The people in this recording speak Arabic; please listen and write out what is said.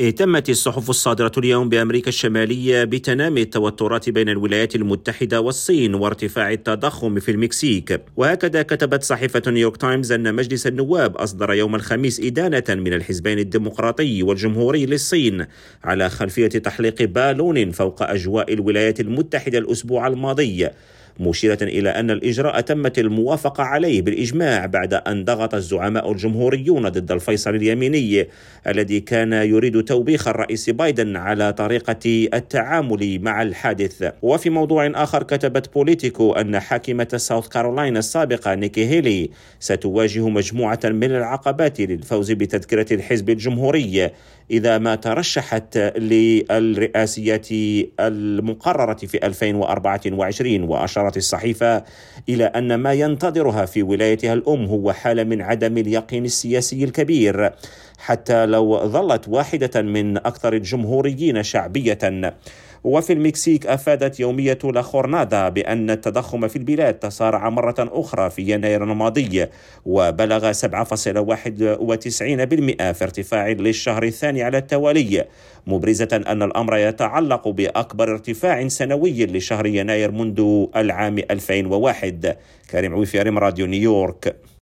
اهتمت الصحف الصادرة اليوم بأمريكا الشمالية بتنامي التوترات بين الولايات المتحدة والصين وارتفاع التضخم في المكسيك. وهكذا كتبت صحيفة نيويورك تايمز أن مجلس النواب أصدر يوم الخميس إدانة من الحزبين الديمقراطي والجمهوري للصين على خلفية تحليق بالون فوق أجواء الولايات المتحدة الأسبوع الماضي. مشيرة إلى أن الإجراء تمت الموافقة عليه بالإجماع بعد أن ضغط الزعماء الجمهوريون ضد الفصيل اليميني الذي كان يريد توبيخ الرئيس بايدن على طريقة التعامل مع الحادث. وفي موضوع آخر كتبت بوليتيكو أن حاكمة ساوث كارولاينا السابقة نيكي هيلي ستواجه مجموعة من العقبات للفوز بتذكرة الحزب الجمهوري إذا ما ترشحت للرئاسيات المقررة في 2024 وأشارت الصحيفة إلى أن ما ينتظرها في ولايتها الأم هو حالة من عدم اليقين السياسي الكبير حتى لو ظلت واحدة من أكثر الجمهوريين شعبية. وفي المكسيك أفادت يومية لاخورنادا بأن التضخم في البلاد تسارع مرة أخرى في يناير الماضي وبلغ 7.91% في ارتفاع للشهر الثاني على التوالي مبرزة أن الأمر يتعلق بأكبر ارتفاع سنوي لشهر يناير منذ العام 2001 كريم عويفي راديو نيويورك.